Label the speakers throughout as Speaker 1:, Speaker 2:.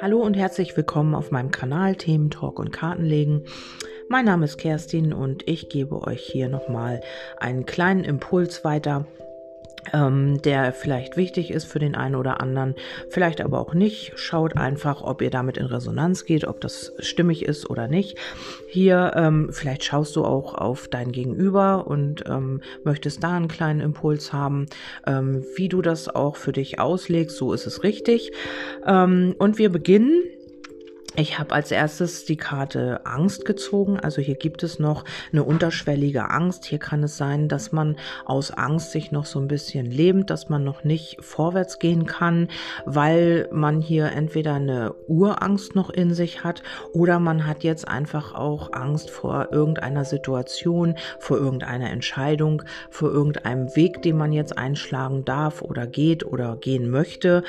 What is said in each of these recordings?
Speaker 1: Hallo und herzlich willkommen auf meinem Kanal Themen Talk und Kartenlegen. Mein Name ist Kerstin und ich gebe euch hier nochmal einen kleinen Impuls weiter ähm, der vielleicht wichtig ist für den einen oder anderen, vielleicht aber auch nicht. Schaut einfach, ob ihr damit in Resonanz geht, ob das stimmig ist oder nicht. Hier, ähm, vielleicht schaust du auch auf dein Gegenüber und ähm, möchtest da einen kleinen Impuls haben, ähm, wie du das auch für dich auslegst. So ist es richtig. Ähm, und wir beginnen ich habe als erstes die Karte Angst gezogen. Also hier gibt es noch eine unterschwellige Angst. Hier kann es sein, dass man aus Angst sich noch so ein bisschen lebt, dass man noch nicht vorwärts gehen kann, weil man hier entweder eine Urangst noch in sich hat oder man hat jetzt einfach auch Angst vor irgendeiner Situation, vor irgendeiner Entscheidung, vor irgendeinem Weg, den man jetzt einschlagen darf oder geht oder gehen möchte.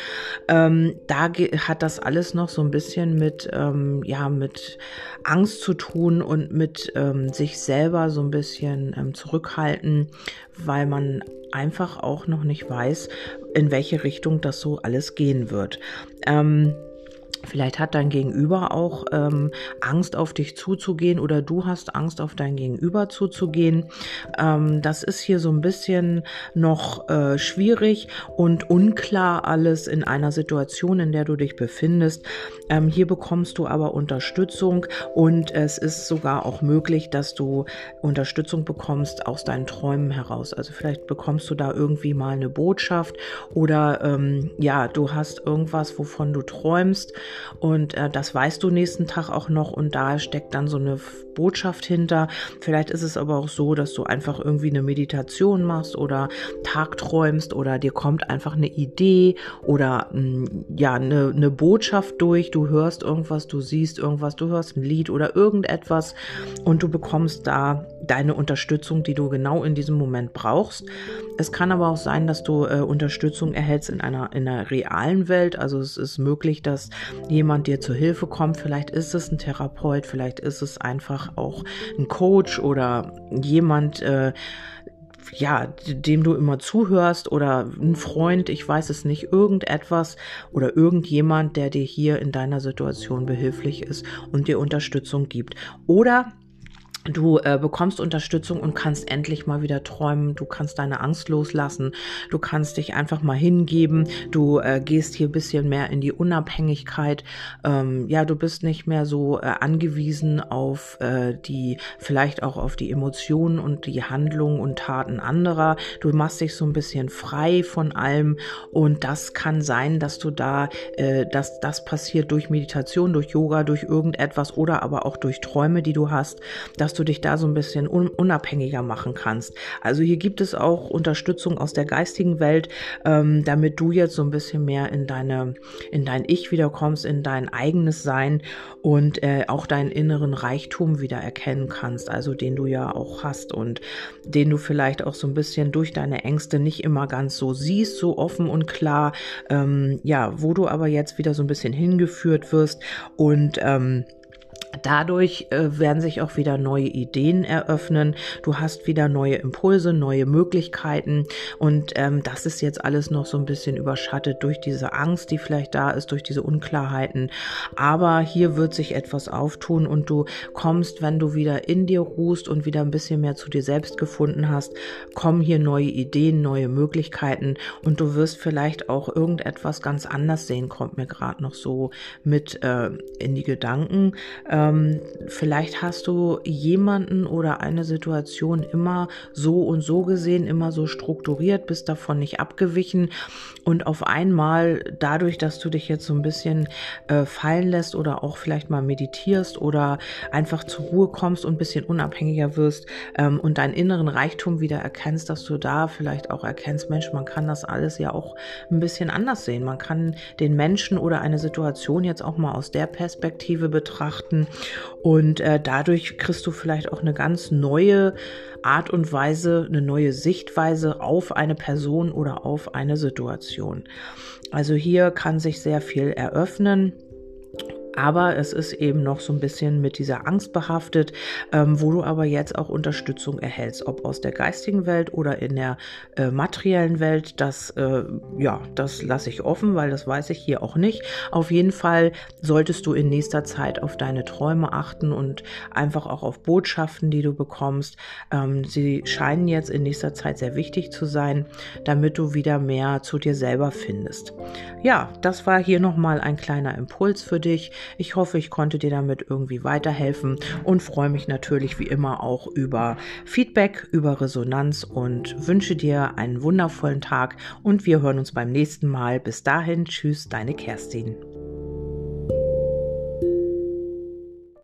Speaker 1: Ähm, da hat das alles noch so ein bisschen mit ähm, ja mit Angst zu tun und mit ähm, sich selber so ein bisschen ähm, zurückhalten, weil man einfach auch noch nicht weiß, in welche Richtung das so alles gehen wird. Ähm, Vielleicht hat dein Gegenüber auch ähm, Angst, auf dich zuzugehen oder du hast Angst, auf dein Gegenüber zuzugehen. Ähm, das ist hier so ein bisschen noch äh, schwierig und unklar alles in einer Situation, in der du dich befindest. Ähm, hier bekommst du aber Unterstützung und es ist sogar auch möglich, dass du Unterstützung bekommst aus deinen Träumen heraus. Also vielleicht bekommst du da irgendwie mal eine Botschaft oder ähm, ja, du hast irgendwas, wovon du träumst und äh, das weißt du nächsten Tag auch noch und da steckt dann so eine Botschaft hinter. Vielleicht ist es aber auch so, dass du einfach irgendwie eine Meditation machst oder tagträumst oder dir kommt einfach eine Idee oder mh, hm, ja, eine, eine Botschaft durch. Du hörst irgendwas, du siehst irgendwas, du hörst ein Lied oder irgendetwas und du bekommst da deine Unterstützung, die du genau in diesem Moment brauchst. Es kann aber auch sein, dass du äh, Unterstützung erhältst in einer, in einer realen Welt. Also es ist möglich, dass jemand dir zur Hilfe kommt. Vielleicht ist es ein Therapeut, vielleicht ist es einfach auch ein Coach oder jemand, äh, ja, dem du immer zuhörst oder ein Freund, ich weiß es nicht, irgendetwas oder irgendjemand, der dir hier in deiner Situation behilflich ist und dir Unterstützung gibt. Oder Du äh, bekommst Unterstützung und kannst endlich mal wieder träumen. Du kannst deine Angst loslassen. Du kannst dich einfach mal hingeben. Du äh, gehst hier bisschen mehr in die Unabhängigkeit. Ähm, ja, du bist nicht mehr so äh, angewiesen auf äh, die, vielleicht auch auf die Emotionen und die Handlungen und Taten anderer. Du machst dich so ein bisschen frei von allem. Und das kann sein, dass du da, äh, dass das passiert durch Meditation, durch Yoga, durch irgendetwas oder aber auch durch Träume, die du hast, dass du du dich da so ein bisschen unabhängiger machen kannst. Also hier gibt es auch Unterstützung aus der geistigen Welt, ähm, damit du jetzt so ein bisschen mehr in deine, in dein Ich wiederkommst, in dein eigenes Sein und äh, auch deinen inneren Reichtum wieder erkennen kannst, also den du ja auch hast und den du vielleicht auch so ein bisschen durch deine Ängste nicht immer ganz so siehst, so offen und klar, ähm, ja, wo du aber jetzt wieder so ein bisschen hingeführt wirst und ähm, Dadurch äh, werden sich auch wieder neue Ideen eröffnen. Du hast wieder neue Impulse, neue Möglichkeiten. Und ähm, das ist jetzt alles noch so ein bisschen überschattet durch diese Angst, die vielleicht da ist, durch diese Unklarheiten. Aber hier wird sich etwas auftun und du kommst, wenn du wieder in dir ruhst und wieder ein bisschen mehr zu dir selbst gefunden hast, kommen hier neue Ideen, neue Möglichkeiten und du wirst vielleicht auch irgendetwas ganz anders sehen, kommt mir gerade noch so mit äh, in die Gedanken. Äh, ähm, vielleicht hast du jemanden oder eine Situation immer so und so gesehen, immer so strukturiert, bist davon nicht abgewichen und auf einmal dadurch, dass du dich jetzt so ein bisschen äh, fallen lässt oder auch vielleicht mal meditierst oder einfach zur Ruhe kommst und ein bisschen unabhängiger wirst ähm, und deinen inneren Reichtum wieder erkennst, dass du da vielleicht auch erkennst, Mensch, man kann das alles ja auch ein bisschen anders sehen. Man kann den Menschen oder eine Situation jetzt auch mal aus der Perspektive betrachten und äh, dadurch kriegst du vielleicht auch eine ganz neue Art und Weise, eine neue Sichtweise auf eine Person oder auf eine Situation. Also hier kann sich sehr viel eröffnen Aber es ist eben noch so ein bisschen mit dieser Angst behaftet, ähm, wo du aber jetzt auch Unterstützung erhältst, ob aus der geistigen Welt oder in der äh, materiellen Welt. Das, äh, ja, das lasse ich offen, weil das weiß ich hier auch nicht. Auf jeden Fall solltest du in nächster Zeit auf deine Träume achten und einfach auch auf Botschaften, die du bekommst. Ähm, sie scheinen jetzt in nächster Zeit sehr wichtig zu sein, damit du wieder mehr zu dir selber findest. Ja, das war hier nochmal ein kleiner Impuls für dich. Ich hoffe, ich konnte dir damit irgendwie weiterhelfen und freue mich natürlich wie immer auch über Feedback, über Resonanz und wünsche dir einen wundervollen Tag und wir hören uns beim nächsten Mal. Bis dahin, tschüss, deine Kerstin.